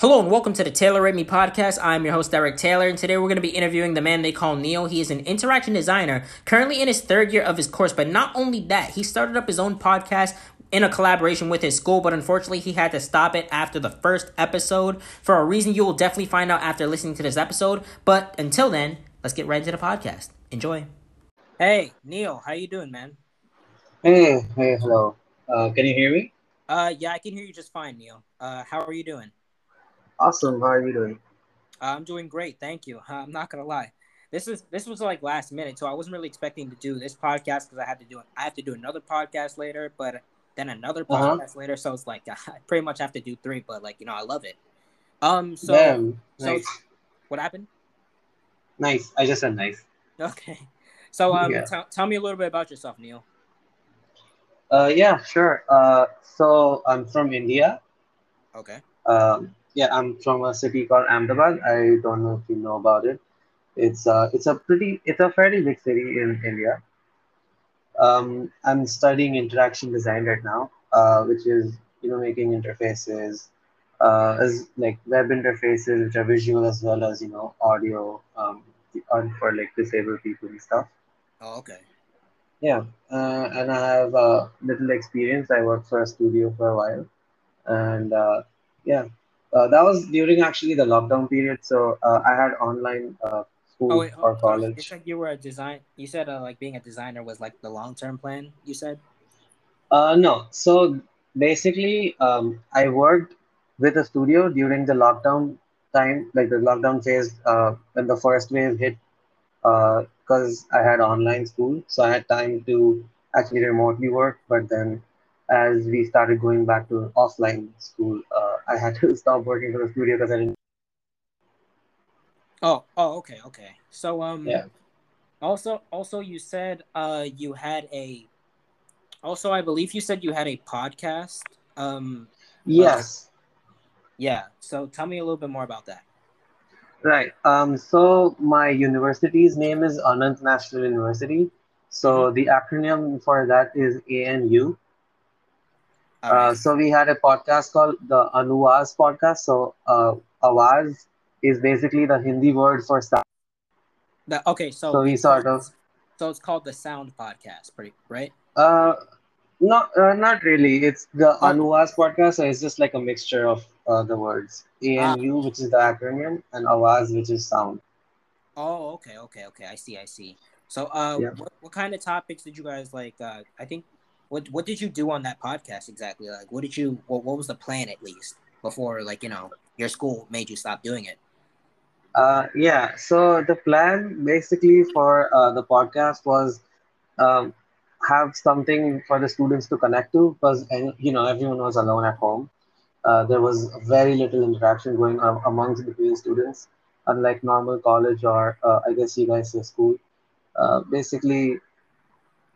Hello and welcome to the Taylor Rate Me podcast. I'm your host Derek Taylor, and today we're going to be interviewing the man they call Neel. He is an interaction designer, currently in his third year of his course. But not only that, he started up his own podcast in a collaboration with his school, but unfortunately he had to stop it after the first episode for a reason you will definitely find out after listening to this episode. But until then, let's get right into the podcast. Enjoy. Hey, Neel, how you doing, man? Hey, hey, hello. Uh, can you hear me? Uh, yeah, I can hear you just fine, Neel. Uh, how are you doing? Awesome. How are you doing? I'm doing great, thank you. I'm not gonna lie. This is this was like last minute, so I wasn't really expecting to do this podcast because I had to do I have to do another podcast later, but then another Uh-huh. podcast later. So it's like I pretty much have to do three, but like you know I love it. Um, so Damn. so Nice. what happened? Nice. I just said nice. Okay, so um, Yeah. tell tell me a little bit about yourself, Neel. Uh, yeah, sure. Uh, so I'm from India. Okay. Um, yeah, I'm from a city called Ahmedabad. I don't know if you know about it. It's uh, it's a pretty, it's a fairly big city in India. Um, I'm studying interaction design right now, uh, which is you know making interfaces, uh, as like web interfaces which are visual as well as you know audio, um, for like disabled people and stuff. Oh, okay. Yeah, uh, and I have uh, little experience. I worked for a studio for a while, and uh, yeah, that was during actually the lockdown period. So uh, I had online uh, school Oh wait, or on. You college. said you were a design. You said uh, like being a designer was like the long term plan. You said. Uh, no, so basically, um, I worked with a studio during the lockdown time, like the lockdown phase, uh, when the first wave hit, because I had online school, so I had time to actually remotely work. But then, as we started going back to offline school, uh, I had to stop working for the studio because I didn't. Oh, oh, okay, okay. So um. Yeah. Also, also, you said uh you had a. Also, I believe you said you had a podcast. Um, Yes. yeah. So tell me a little bit more about that. Right. Um, so my university's name is Anant National University. So the acronym for that is ANU. Uh, right. so we had a podcast called the Anuwaz podcast. So uh, Awaz is basically the Hindi word for sound. The- okay, so So we it's sort called- of So it's called the Sound Podcast, pretty right? uh, not uh, not really. It's the. Anuwaz podcast. So it's just like a mixture of uh, the words ANU, which is the acronym, and Awaz, which is sound. Oh, okay, okay, okay. I see, I see. So, uh, Yeah. what, what kind of topics did you guys like? Uh, I think what what did you do on that podcast exactly? Like, what did you? What, what was the plan at least before, like you know, your school made you stop doing it? Uh, yeah, so the plan basically for uh, the podcast was um, have something for the students to connect to because you know everyone was alone at home. Uh, there was very little interaction going on amongst between students, unlike normal college or uh, I guess you guys say school. Uh, basically,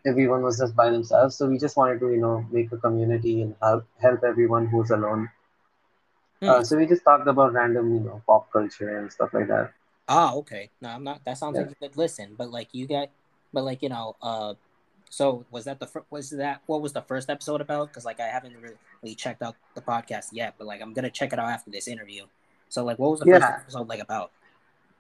everyone was just by themselves. So we just wanted to you know make a community and help help everyone who's alone. Hmm. Uh, so we just talked about random you know pop culture and stuff like that. Ah, okay. No, I'm not. That sounds Yeah. like you could listen, but like you got, but like you know, uh, so was that the fir- was that what was the first episode about? Because like I haven't really checked out the podcast yet, but like I'm gonna check it out after this interview. So like, what was the first episode like about?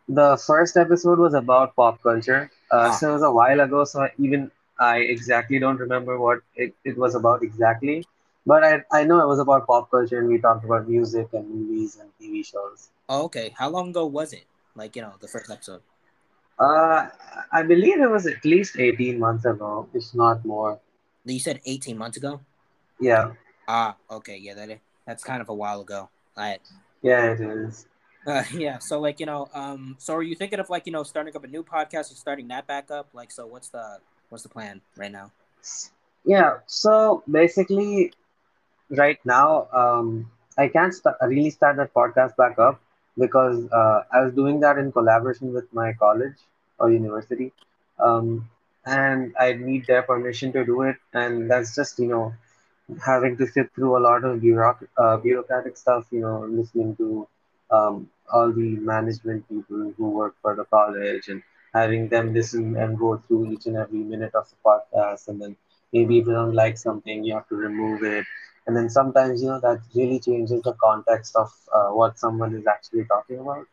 The first episode was about pop culture. Uh, Ah. so it was a while ago, so I even I exactly don't remember what it, it was about exactly. But I, I know it was about pop culture, and we talked about music and movies and TV shows. Oh, okay. How long ago was it? Like you know, the first episode. Uh, I believe it was at least 18 months ago, if not more. You said 18 months ago. Yeah, Ah, okay. Yeah, that that's kind of a while ago. I yeah, it is. uh, yeah. So like you know, um, so are you thinking of like you know starting up a new podcast or starting that back up? Like, so what's the what's the plan right now? Yeah, so basically, right now, um, I can't st- really start that podcast back up because uh, I was doing that in collaboration with my college or university, um, and I need their permission to do it, and that's just you know having to sit through a lot of bureauc- uh, bureaucratic stuff, you know, listening to um, all the management people who work for the college and having them listen and go through each and every minute of the podcast and then maybe if you don't like something you have to remove it and then sometimes you know that really changes the context of uh, what someone is actually talking about.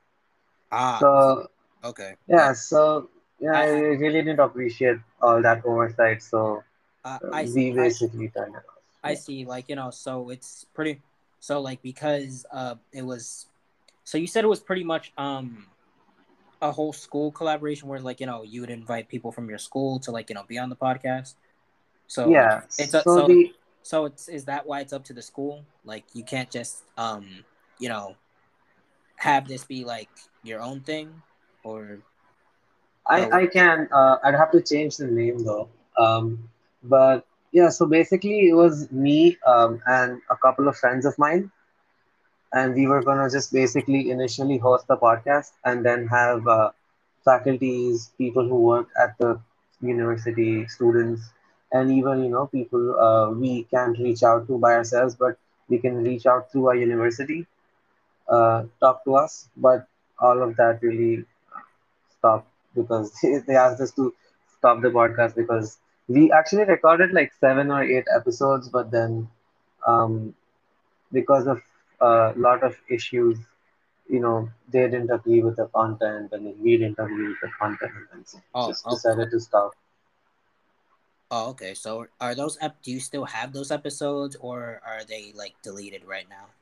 Ah, So okay. yeah, so yeah, I I I really didn't appreciate all that oversight. So I, uh, I we I basically turned it off. I see. Like you know, so it's pretty. So like because uh it was. So you said it was pretty much um a whole school collaboration where like you know you would invite people from your school to like you know be on the podcast. So Yeah. it's a, So so the so it's is that why it's up to the school? Like you can't just um you know have this be like your own thing or I I can uh, I'd have to change the name though. Um, but yeah, so basically it was me um, and a couple of friends of mine, and we were gonna just basically initially host the podcast and then have uh, faculties, people who work at the university, students, and even you know people uh, we can't reach out to by ourselves, but we can reach out through our university, uh, talk to us. But all of that really stopped because they asked us to stop the podcast because we actually recorded like seven or eight episodes, but then um, because of a lot of issues, you know, they didn't agree with the content, and then we didn't agree with the content, and so oh just oh oh decided to stop. oh okay. So are those ep- do you still have those episodes or are they like deleted right now?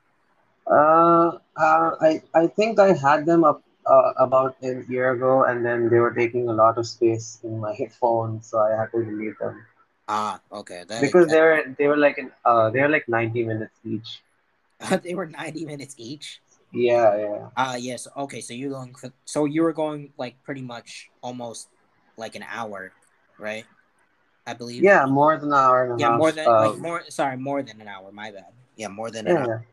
Uh, uh, I I think I had them up uh, about a year ago, and then they were taking a lot of space in my phone, so I had to delete them Ah, okay. That, because that they were they were like in, uh they were like 90 minutes each. they were 90 minutes each. Yeah, yeah. Ah, yes. Okay, so you're going for so you were going like pretty much almost like an hour, right? I believe. Yeah, more than an hour Yeah, more than like Um, more sorry, more than an hour, my bad. Yeah, more than an hour.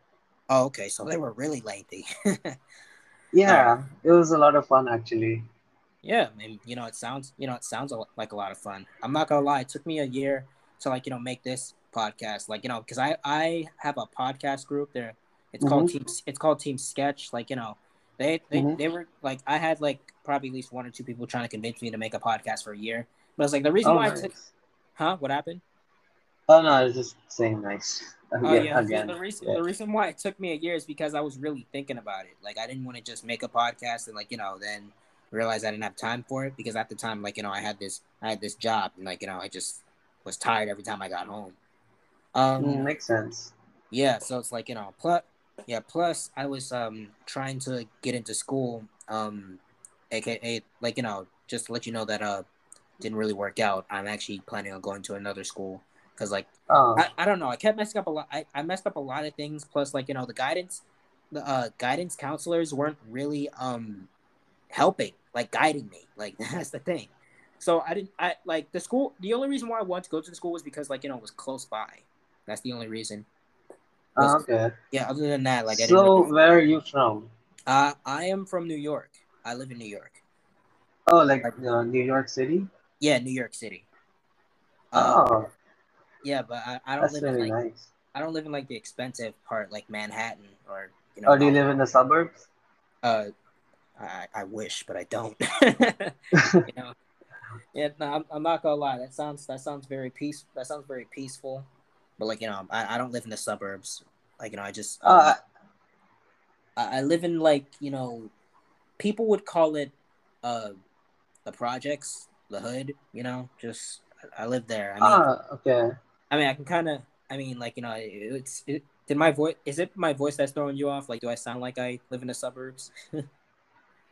Oh, okay. So they were really lengthy. Yeah, it was a lot of fun actually. Yeah, and you know, it sounds you know, it sounds like a lot of fun. I'm not gonna lie, it took me a year to like, you know, make this podcast. Like, you know, because I I have a podcast group there. It's called Mm-hmm, Team it's called Team Sketch. Like, you know, they they, mm-hmm. they were like I had like probably at least one or two people trying to convince me to make a podcast for a year. But it's like the reason Oh, why I took huh? What happened? Oh no, I was just saying nice. Oh Again, yeah, the, the reason Yeah. the reason why it took me a year is because I was really thinking about it. Like I didn't want to just make a podcast and like you know then realize I didn't have time for it because at the time like you know I had this I had this job and like you know I just was tired every time I got home. Mm, Um makes sense. yeah, so it's like you know plus yeah plus I was um trying to get into school um aka like you know just to let you know that uh didn't really work out. I'm actually planning on going to another school because like Oh, I, I don't know. I kept messing up a lot. I, I messed up a lot of things. Plus, like you know, the guidance, the uh, guidance counselors weren't really um helping, like guiding me. Like that's the thing. So I didn't. I like the school. The only reason why I wanted to go to the school was because like you know it was close by. That's the only reason. oh, okay. yeah. Other than that, like I didn't. So Really, where are you from? uh, I am from New York. I live in New York. Oh, like Like uh, New York City? yeah, New York City. Uh, Oh, yeah, but I, I don't live in like nice. I don't live in like the expensive part, like Manhattan or you know Or do you live in the suburbs? Uh, I, I wish, but I don't. you know, yeah, no, I'm, I'm not gonna lie. That sounds that sounds very peace. That sounds very peaceful. But like you know, I, I don't live in the suburbs. Like you know, I just um Uh, I, I live in like you know, people would call it uh the projects, the hood. You know, just I live there. I mean, ah, okay. I mean, I can kind of. I mean, like you know, it's it. Did my voice? Is it my voice that's throwing you off? Like, do I sound like I live in the suburbs?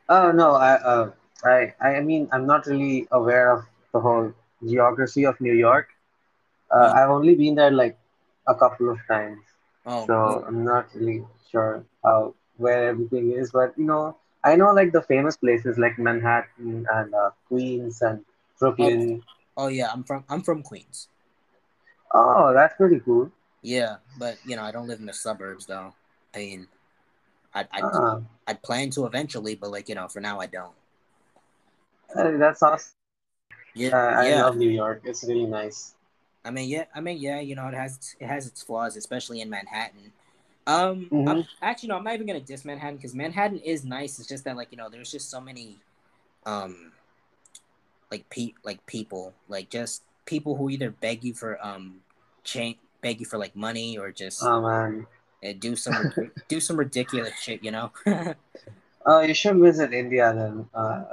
Oh no, I uh, I I mean I'm not really aware of the whole geography of New York. Uh, Uh, I've only been there like a couple of times, oh, so I'm not really sure how where everything is. But you know, I know like the famous places like Manhattan and uh, Queens and oh, Brooklyn. oh yeah. I'm from I'm from Queens. Oh, that's pretty cool. Yeah, but you know, I don't live in the suburbs though. I mean, I I Ah, I plan to eventually, but like you know, for now I don't. uh, that's awesome. Uh, Yeah, I yeah. love New York. It's really nice. I mean, yeah. I mean, yeah. You know, it has it has its flaws, especially in Manhattan. Um, Mm-hmm. I'm actually no, I'm not even gonna diss Manhattan because Manhattan is nice. It's just that like you know, there's just so many, um, like pe like people like just people who either beg you for um change beg you for like money or just Oh man. uh, do some do some ridiculous shit, you know? Uh, you should visit India then. Uh,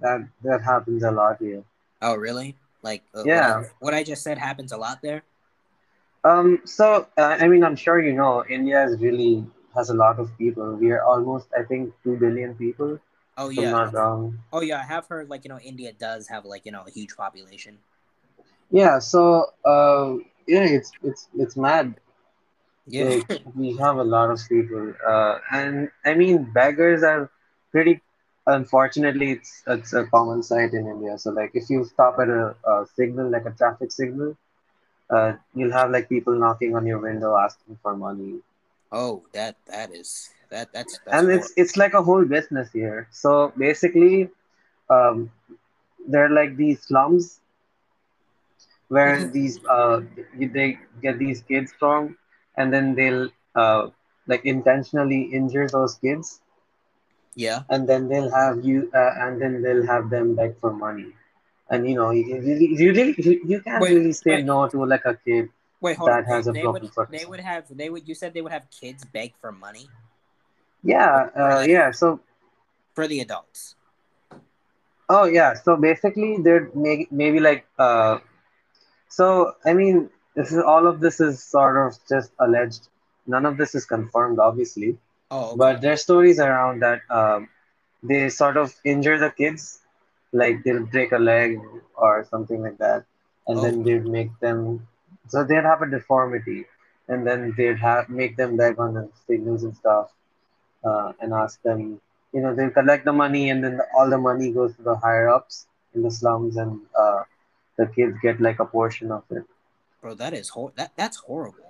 that that happens a lot here. oh, really? Like uh, Yeah. what, I, what I just said happens a lot there. Um, so uh, I mean, I'm sure you know, India is really has a lot of people. We are almost, I think, two billion people. Oh yeah. not wrong. Oh yeah, I have heard like you know India does have like you know a huge population. Yeah. So, uh, yeah, it's it's it's mad. Yeah. Like we have a lot of people, uh, and I mean, beggars are pretty. Unfortunately, it's it's a common sight in India. So, like, if you stop at a, a signal, like a traffic signal, uh, you'll have like people knocking on your window asking for money, oh, that that is that that's that's and it's it's like a whole business here. So basically, um, there are like these slums where these uh they get these kids from, and then they'll uh like intentionally injure those kids, yeah. and then they'll have you uh, and then they'll have them beg for money. And you know, you, you, you really you, you can't Wait, really say wait. no to like a kid Wait, hold that on. has They, a they broken would they would have they would you said they would have kids beg for money Yeah, uh, yeah. So for the adults. Oh yeah, so basically they're may maybe like uh so I mean this is all of this is sort of just alleged. None of this is confirmed obviously, Oh, okay. but there's stories around that um they sort of injure the kids, like they'll break a leg or something like that, and then they'd make them so they'd have a deformity and then they'd have make them beg on the signals and stuff uh, and ask them, you know, they'll collect the money and then the, all the money goes to the higher ups in the slums and uh, the kids get like a portion of it. Bro, that is hor- that that's horrible.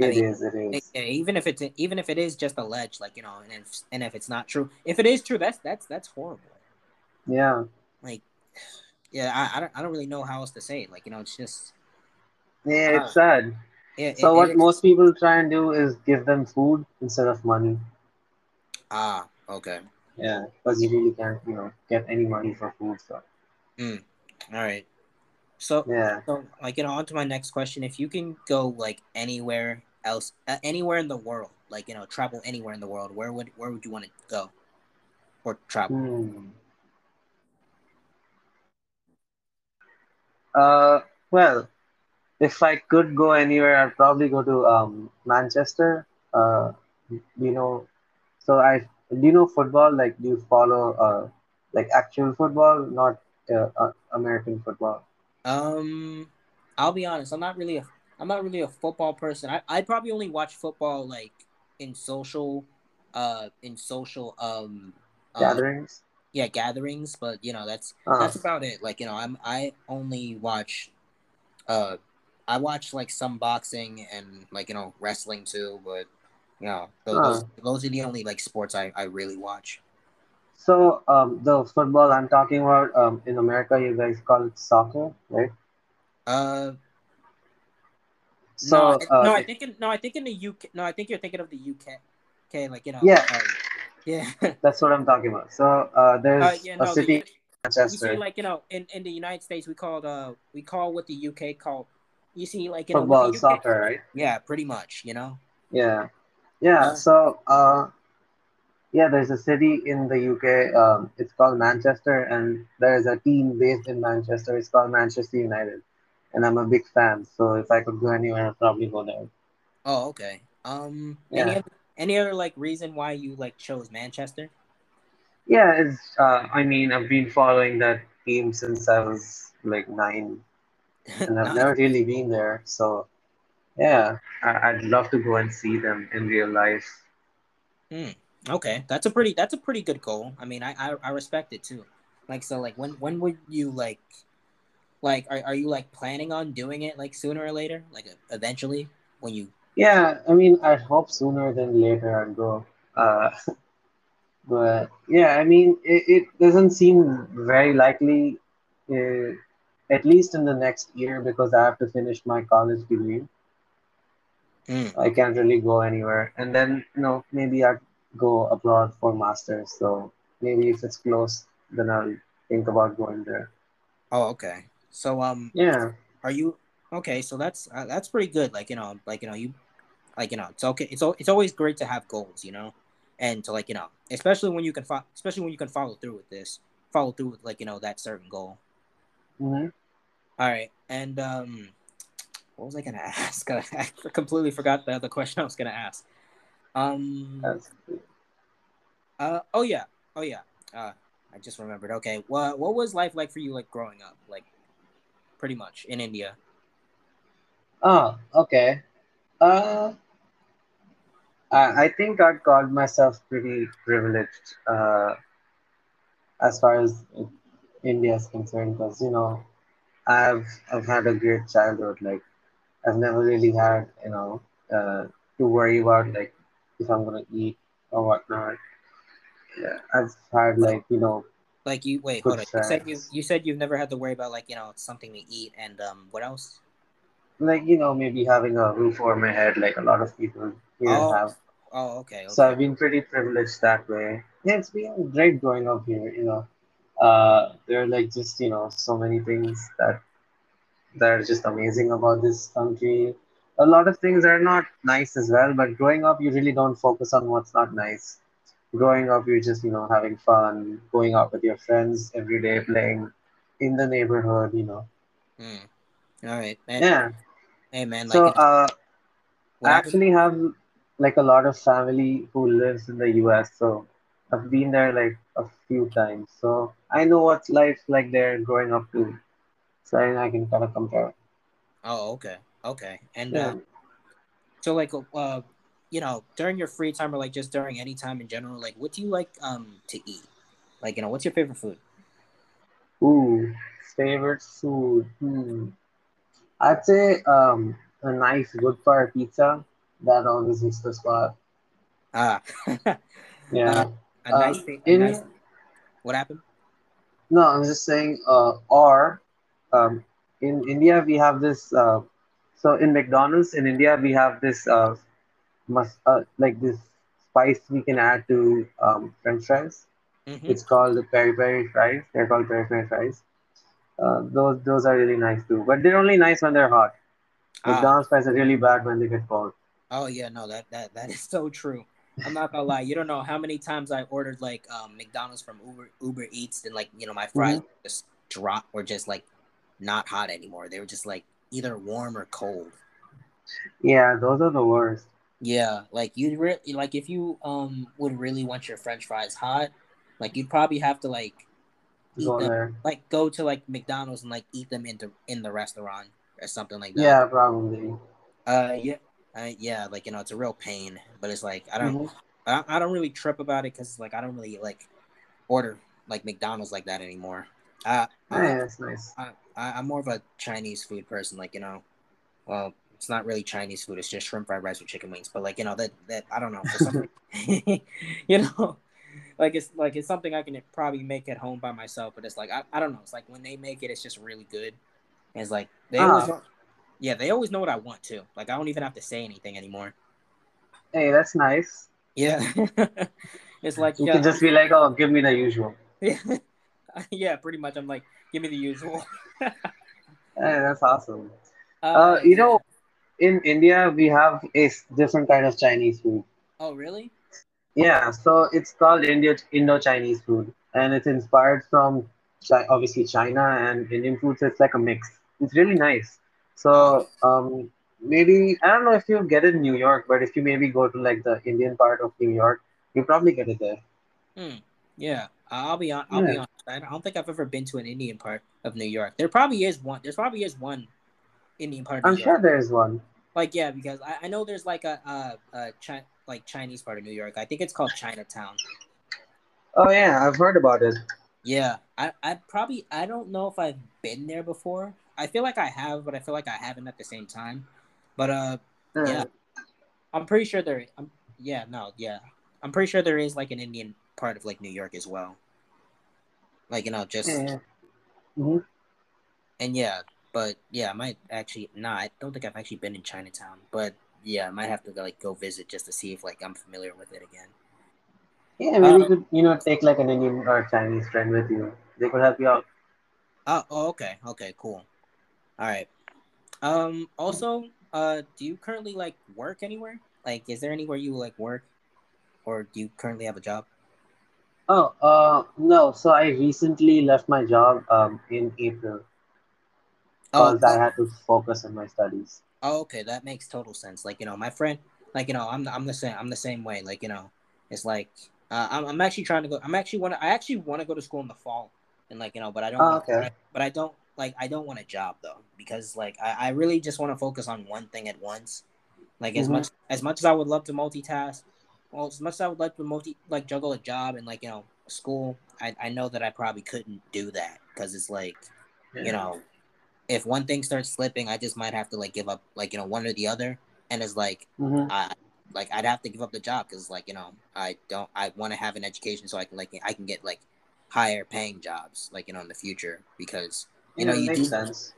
I It mean, is, it E- even if it's even if it is just alleged, like you know, and if and if it's not true, if it is true, that's that's that's horrible. Yeah, Like, yeah, I, I don't I don't really know how else to say it. Like you know, it's just yeah, Ah. it's sad. it, So it- what it is- most people try and do is give them food instead of money. ah okay Yeah, because you really can't, you know, get any money for food. So all right. So yeah. So, like, you know, on to my next question. If you can go like anywhere else, uh, anywhere in the world, like you know, travel anywhere in the world, where would where would you want to go or travel? Hmm. Uh, well, if I could go anywhere, I'd probably go to um Manchester. Uh, you know, so I do you know football? Like, do you follow uh like actual football, not uh, uh, American football? Um, I'll be honest. I'm not really a I'm not really a football person. I I probably only watch football like in social, uh, in social um, uh, Gatherings? yeah, gatherings. But you know, that's Uh, that's about it. Like you know, I'm I only watch, uh, I watch like some boxing and like you know wrestling too. But you know, those, Huh. those, those are the only like sports I I really watch. So um the football I'm talking about um in America, you guys call it soccer, right? Uh, So no, I, uh, no, I think in, no, I think in the UK. No, I think you're thinking of the UK. Okay, like you know. Yeah. uh, yeah. that's what I'm talking about. So uh, there's uh, yeah. a city, the, you see, like you know, in, in the United States, we call uh we call what the UK call. You see, like you football, what the UK soccer, right? Yeah, pretty much. You know. Yeah, yeah. Uh, So, uh, yeah, there's a city in the UK. Um, it's called Manchester, and there's a team based in Manchester. It's called Manchester United, and I'm a big fan. So if I could go anywhere, I'd probably go there. Oh, okay. Um, any other, any other like reason why you like chose Manchester? yeah. It's. Uh, I mean, I've been following that team since I was like nine, and I've never really been there. So, yeah, I- I'd love to go and see them in real life. Hmm. Okay, that's a pretty that's a pretty good goal. I mean, I, I I respect it too. Like so, like when when would you like, like are are you like planning on doing it like sooner or later, like eventually when you? Yeah, I mean, I hope sooner than later I'd go. Uh, but yeah, I mean, it, it doesn't seem very likely, uh, at least in the next year, because I have to finish my college degree. Hmm. I can't really go anywhere. And then, you know, maybe I'd go abroad for masters. So maybe if it's close, then I'll think about going there. Oh, okay. So um, Yeah. are you Okay, so that's uh, that's pretty good. Like you know, like you know, you like you know, it's okay. It's it's always great to have goals, you know, and to like you know, especially when you can fo- especially when you can follow through with this, follow through with like you know that certain goal. Mm-hmm. All right, and um, what was I gonna ask? I completely forgot the other question I was gonna ask. Um. That's Uh. Oh yeah. Oh yeah. Uh. I just remembered. Okay. What What was life like for you, like growing up, like, pretty much in India? oh, okay. Uh, I, I think I'd call myself pretty privileged uh, as far as India is concerned, because you know I've I've had a great childhood. Like I've never really had you know uh, to worry about like if I'm gonna eat or whatnot. Yeah, I've had Like, you know like you wait, hold on. You said you you said you've never had to worry about like you know something to eat and um what else? Like you know maybe having a roof over my head, like a lot of people here Oh. have. Oh. Okay. So I've been pretty privileged that way. Yeah, it's been great growing up here. You know, uh, there are like just you know so many things that that are just amazing about this country. A lot of things are not nice as well, but growing up, you really don't focus on what's not nice. Growing up, you're just you know having fun, going out with your friends every day, playing in the neighborhood. You know, Hmm. All right. And yeah. hey, man, like So uh, I actually have like a lot of family who lives in the US, so I've been there like a few times. So I know what life's like there growing up too. So I, I can kind of compare. Oh. Okay. Okay. And uh, so like uh, you know, during your free time or like just during any time in general, like what do you like um to eat? Like you know, what's your favorite food? Ooh, favorite food. Hmm. I'd say um a nice wood fire pizza. That always hits the spot. Ah. uh, Yeah. a nice Um. thing. A nice. What happened? no, I'm just saying. Uh. Or um. In India we have this. Uh. So in McDonald's in India we have this. Uh. must uh, like this spice we can add to um, French fries. Mm-hmm. It's called the peri peri fries. They're called peri peri fries. Uh, those those are really nice too, but they're only nice when they're hot. Ah. McDonald's fries are really bad when they get cold. Oh yeah, no, that that that is so true. I'm not gonna lie. You don't know how many times I ordered like um McDonald's from Uber Uber Eats and like you know my fries hmm just drop were just like not hot anymore. They were just like either warm or cold. Yeah, those are the worst. Yeah, like you'd re- like if you um would really want your French fries hot, like you'd probably have to like eat Go them there. like go to like McDonald's and like eat them into in the restaurant or something like that. Yeah, probably. Uh yeah. Uh, yeah, like you know, it's a real pain, but it's like I don't, hmm I, I don't really trip about it because like I don't really like order like McDonald's like that anymore. Uh, I, Yeah, that's nice. I, I I'm more of a Chinese food person. Like you know, well, it's not really Chinese food. It's just shrimp fried rice with chicken wings. But like you know that that I don't know for some you know, like it's like it's something I can probably make at home by myself. But it's like I, I don't know. It's like when they make it, it's just really good. And it's like they always ah, know, yeah, they always know what I want too. Like I don't even have to say anything anymore. hey, that's nice. Yeah, it's like You yeah, can just be like, oh, give me the usual. yeah, yeah, pretty much. I'm like, give me the usual. Hey, that's awesome. Uh, uh, you know, in India we have a different kind of Chinese food. Oh, really? Yeah, so it's called Indo Indo-Chinese food, and it's inspired from Chi obviously China and Indian food. So it's like a mix. It's really nice. So um, maybe I don't know if you get it in New York, but if you maybe go to like the Indian part of New York, you probably get it there. hmm, yeah. I'll be on. I'll be Yeah, honest. I don't think I've ever been to an Indian part of New York. There probably is one. There's probably is one Indian part of I'm York. sure there is one. Like yeah, because I, I know there's like a a, a chi- like Chinese part of New York. I think it's called Chinatown. Oh yeah, I've heard about it. Yeah, I I probably I don't know if I've been there before. I feel like I have, but I feel like I haven't at the same time. But uh, yeah, Yeah, I'm pretty sure there. I'm, yeah, no, yeah, I'm pretty sure there is like an Indian part of like New York as well. Like you know, just yeah. hmm and yeah, but yeah, I might actually. Nah, I don't think I've actually been in Chinatown, but yeah, I might have to like go visit just to see if like I'm familiar with it again. Yeah, maybe you Uh, could, you know, take like an Indian or Chinese friend with you. They could help you out. oh, oh, okay, okay, cool. All right. Um. Also, uh, do you currently like work anywhere? Like, is there anywhere you like work, or do you currently have a job? Oh, uh, no. So I recently left my job um in April Oh, because I had to focus on my studies. Oh, okay, that makes total sense. Like you know, my friend, like you know, I'm I'm the same. I'm the same way. Like you know, it's like uh, I'm I'm actually trying to go. I'm actually want to. I actually want to go to school in the fall, and like you know, but I don't. Oh, okay. but, I, but I don't like. I don't want a job though because like I, I really just want to focus on one thing at once. Like as hmm much as much as I would love to multitask, well, as much as I would like to multi like juggle a job and like you know school, I I know that I probably couldn't do that because it's like you know if one thing starts slipping, I just might have to like give up like you know one or the other, and it's like hmm I like I'd have to give up the job because like you know I don't I want to have an education so I can like I can get like higher paying jobs like you know in the future because you know you do sense.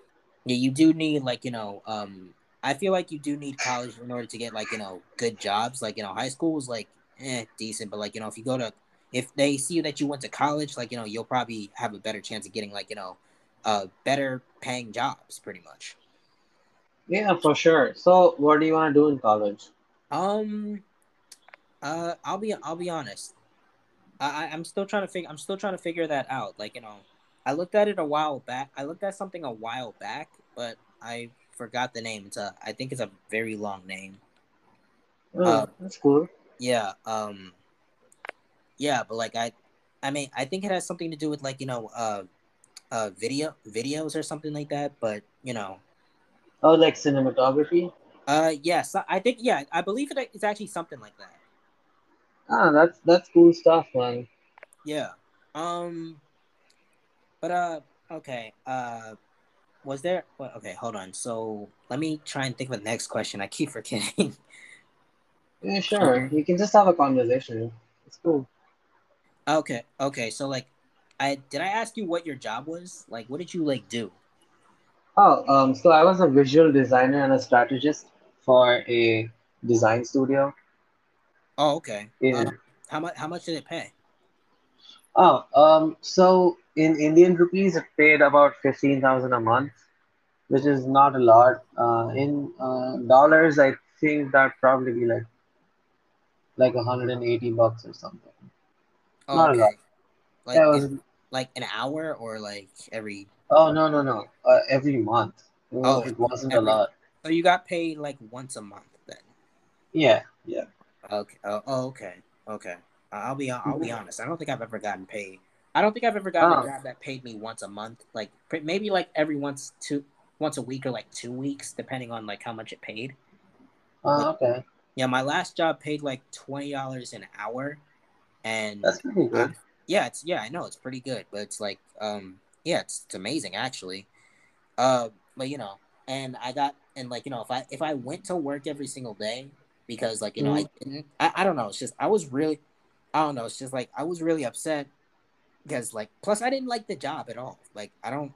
yeah you do need like you know um I feel like you do need college in order to get like you know good jobs like you know high school is like eh decent but like you know if you go to if they see that you went to college like you know you'll probably have a better chance of getting like you know uh better paying jobs pretty much Yeah, for sure. So, what do you want to do in college? um uh I'll be I'll be honest I I- I'm still trying to figure I'm still trying to figure that out like you know I looked at it a while back I looked at something a while back but I forgot the name it's a I think it's a very long name Oh, uh that's cool. yeah um yeah but like I I mean I think it has something to do with like you know uh uh video videos or something like that but you know Oh, like cinematography? uh yes I think yeah I believe it, it's actually something like that Ah, that's that's cool stuff, man. yeah um but uh okay uh was there? Well, okay hold on. So let me try and think of the next question. I keep forgetting. Yeah, sure. We can just have a conversation. It's cool. okay okay. So like i did i ask you what your job was? Like what did you like do? Oh, um, so I was a visual designer and a strategist for a design studio. Oh okay. Uh, in how much how much did it pay? Oh, um, so in Indian rupees, it paid about 15,000 a month, which is not a lot. Uh, in uh, dollars, I think that probably be like like 180 bucks or something. oh Not a lot. like Yeah, it in was, like an hour or like every oh, no, no, no. Uh, every month. It oh it wasn't a lot. so you got paid like once a month then Yeah, yeah. Okay. Oh, oh, okay. Okay. I'll be I'll be Mhm. honest. I don't think I've ever gotten paid. I don't think I've ever gotten a Oh, job that paid me once a month. Like maybe like every once two once a week or like two weeks, depending on like how much it paid. Oh, okay. yeah, my last job paid like twenty dollars an hour, and That's pretty I, good. yeah, it's yeah, I know it's pretty good, but it's like um yeah, it's it's amazing actually. Uh, but you know, and I got and like you know, if I if I went to work every single day because like you know I Mhm. didn't, I, I don't know. It's just I was really, I don't know. It's just like I was really upset because like plus I didn't like the job at all. Like I don't,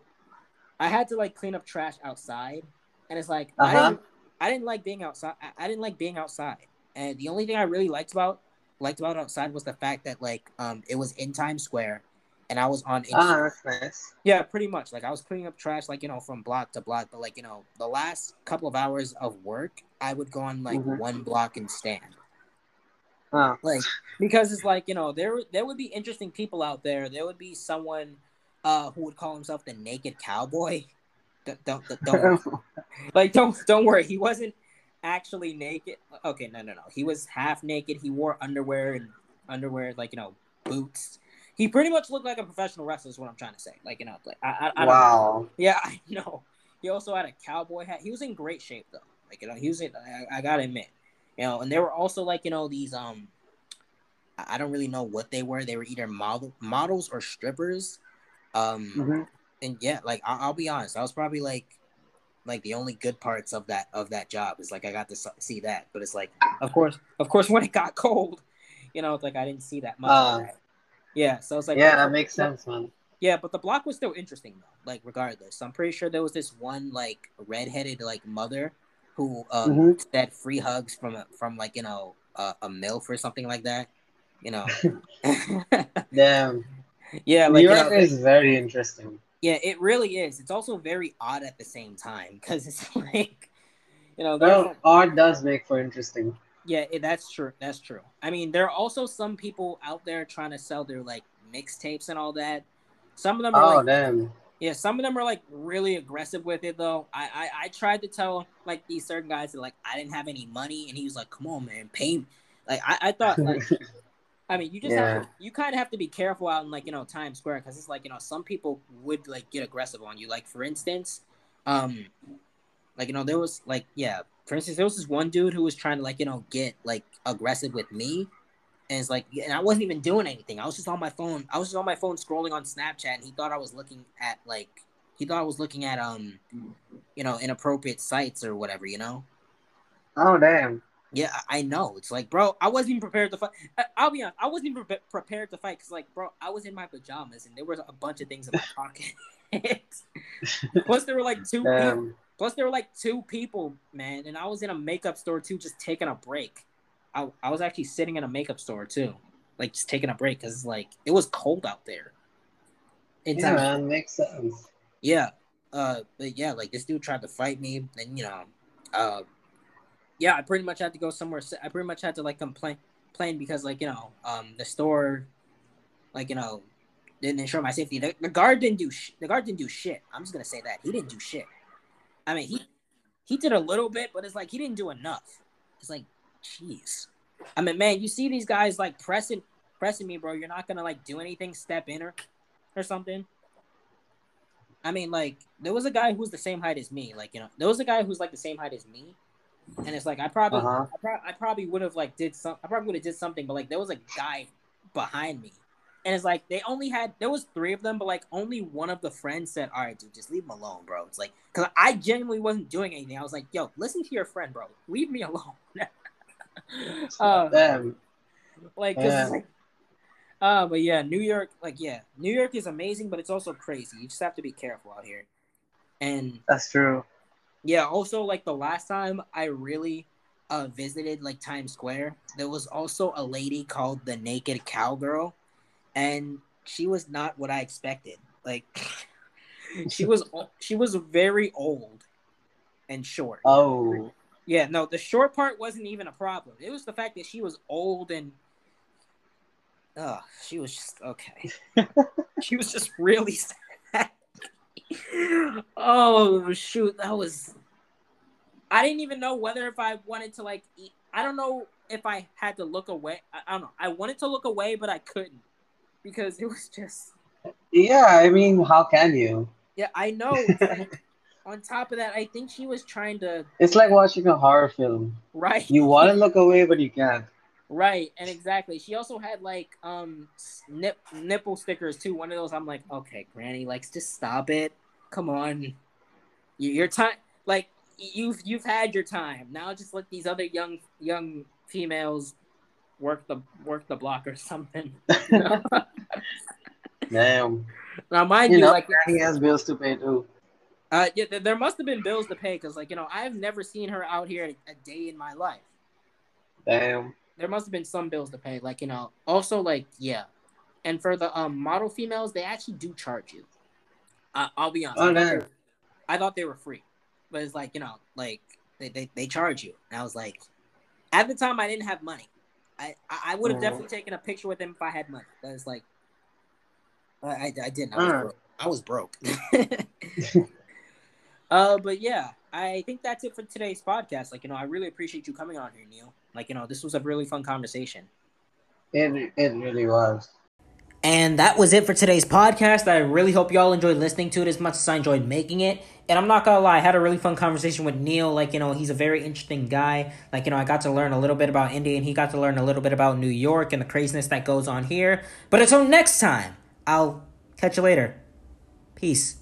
I had to like clean up trash outside, and it's like I Uh-huh. didn't, I didn't like being outside. I, I didn't like being outside, and the only thing I really liked about liked about outside was the fact that like um it was in Times Square, and I was on in Ah, that's nice. yeah, pretty much. Like I was cleaning up trash, like you know, from block to block. But like you know, the last couple of hours of work, I would go on like Mm-hmm. one block and stand, Ah, like because it's like you know there there would be interesting people out there. There would be someone uh who would call himself the Naked Cowboy. Don't don't, don't like don't don't worry. He wasn't actually naked. Okay, no no no. He was half naked. He wore underwear and underwear like you know boots. He pretty much looked like a professional wrestler. Is what I'm trying to say. Like you know, like I I, I don't know. wow. Yeah, I know. He also had a cowboy hat. He was in great shape though. Like you know, he was. In, I, I gotta admit, you know, and there were also like you know these um, I don't really know what they were. They were either model models or strippers. Um, hmm and yeah, like I, I'll be honest, I was probably like like the only good parts of that of that job is like I got to see that. But it's like, of course, of course, when it got cold, you know, it's like I didn't see that much Uh, that. Yeah, so it's like yeah, but- that makes sense, man. yeah, but the block was still interesting though. Like regardless, I'm pretty sure there was this one like redheaded like mother who um hmm said free hugs from from like you know a, a milf or something like that. You know. Damn. yeah, New like you York know, is very interesting. Yeah, it really is. It's also very odd at the same time because it's like, you know, well, art does make for interesting. Yeah, it, that's true. That's true. I mean, there are also some people out there trying to sell their like mixtapes and all that. Some of them are oh like, damn. Yeah, some of them are like really aggressive with it though. I, I I tried to tell like these certain guys that like I didn't have any money, and he was like, "Come on, man, pay." Me. Like I, I thought like. I mean, you just Yeah. have to, you kind of have to be careful out in like you know Times Square because it's like you know some people would like get aggressive on you. Like for instance, um, like you know there was like yeah, for instance there was this one dude who was trying to like you know get like aggressive with me, and it's like and I wasn't even doing anything. I was just on my phone. I was just on my phone scrolling on Snapchat, and he thought I was looking at like he thought I was looking at um, you know inappropriate sites or whatever. You know. Oh damn. Yeah, I know. It's like, bro, I wasn't even prepared to fight. I- I'll be honest, I wasn't even pre- prepared to fight because, like, bro, I was in my pajamas and there was a bunch of things in my pocket. plus, there were like two. People, plus, there were like two people, man, and I was in a makeup store too, just taking a break. I, I was actually sitting in a makeup store too, like just taking a break because like it was cold out there. In Yeah, man, makes sense. yeah. Uh, but yeah, like this dude tried to fight me, and you know, uh, yeah, I pretty much had to go somewhere. I pretty much had to like complain, complain because like you know, um, the store, like you know, didn't ensure my safety. The, the guard didn't do sh- the guard didn't do shit. I'm just gonna say that he didn't do shit. I mean, he he did a little bit, but it's like he didn't do enough. It's like, jeez. I mean, man, you see these guys like pressing pressing me, bro. You're not gonna like do anything, step in or or something. I mean, like there was a guy who was the same height as me. Like you know, there was a guy who's like the same height as me, and it's like I probably, Uh-huh. I, pro- I probably would have like did some, I probably would have did something, but like there was a guy behind me, and it's like they only had there was three of them, but like only one of the friends said, "All right, dude, just leave him alone, bro." It's like because I genuinely wasn't doing anything. I was like, "Yo, listen to your friend, bro. Leave me alone." Uh, Damn. like, Yeah. like, uh, but yeah, New York, like, yeah, New York is amazing, but it's also crazy. You just have to be careful out here. And That's true. yeah, also like the last time I really uh visited like Times Square, there was also a lady called the Naked Cowgirl, and she was not what I expected. Like, she was she was very old and short. Oh. Yeah, no, the short part wasn't even a problem. It was the fact that she was old and oh, she was just okay. she was just really sad. oh shoot, that was I didn't even know whether if I wanted to like eat I don't know if I had to look away. I, I don't know. I wanted to look away but I couldn't because it was just Yeah, I mean, how can you? yeah, I know. Like, on top of that, I think she was trying to It's like watching a horror film. right You want to look away, but you can't. Right, and exactly. She also had like um nip nipple stickers too. One of those, I'm like, okay, Granny, like just stop it. Come on, you, your time, like you've you've had your time. Now just let these other young young females work the work the block or something. Damn. now, mind You you, know, like Granny has bills to pay too. Uh, yeah, there- must have been bills to pay because like you know I've never seen her out here a day in my life. Damn. there must have been some bills to pay. Like, you know, also like, yeah. And for the um model females, they actually do charge you. Uh, I'll be honest. Oh, I, thought they were, I thought they were free. But it's like, you know, like they, they, they charge you. And I was like, at the time I didn't have money. I, I, would have Mhm. definitely taken a picture with them if I had money. But it's like I, I, I didn't. I was Uh. broke. I was broke. uh but yeah, I think that's it for today's podcast. Like, you know, I really appreciate you coming on here, Neel. Like, you know, this was a really fun conversation. It, it really was. And that was it for today's podcast. I really hope y'all enjoyed listening to it as much as I enjoyed making it. And I'm not gonna lie, I had a really fun conversation with Neel. Like, you know, he's a very interesting guy. Like, you know, I got to learn a little bit about India and he got to learn a little bit about New York and the craziness that goes on here. But until next time, I'll catch you later. Peace.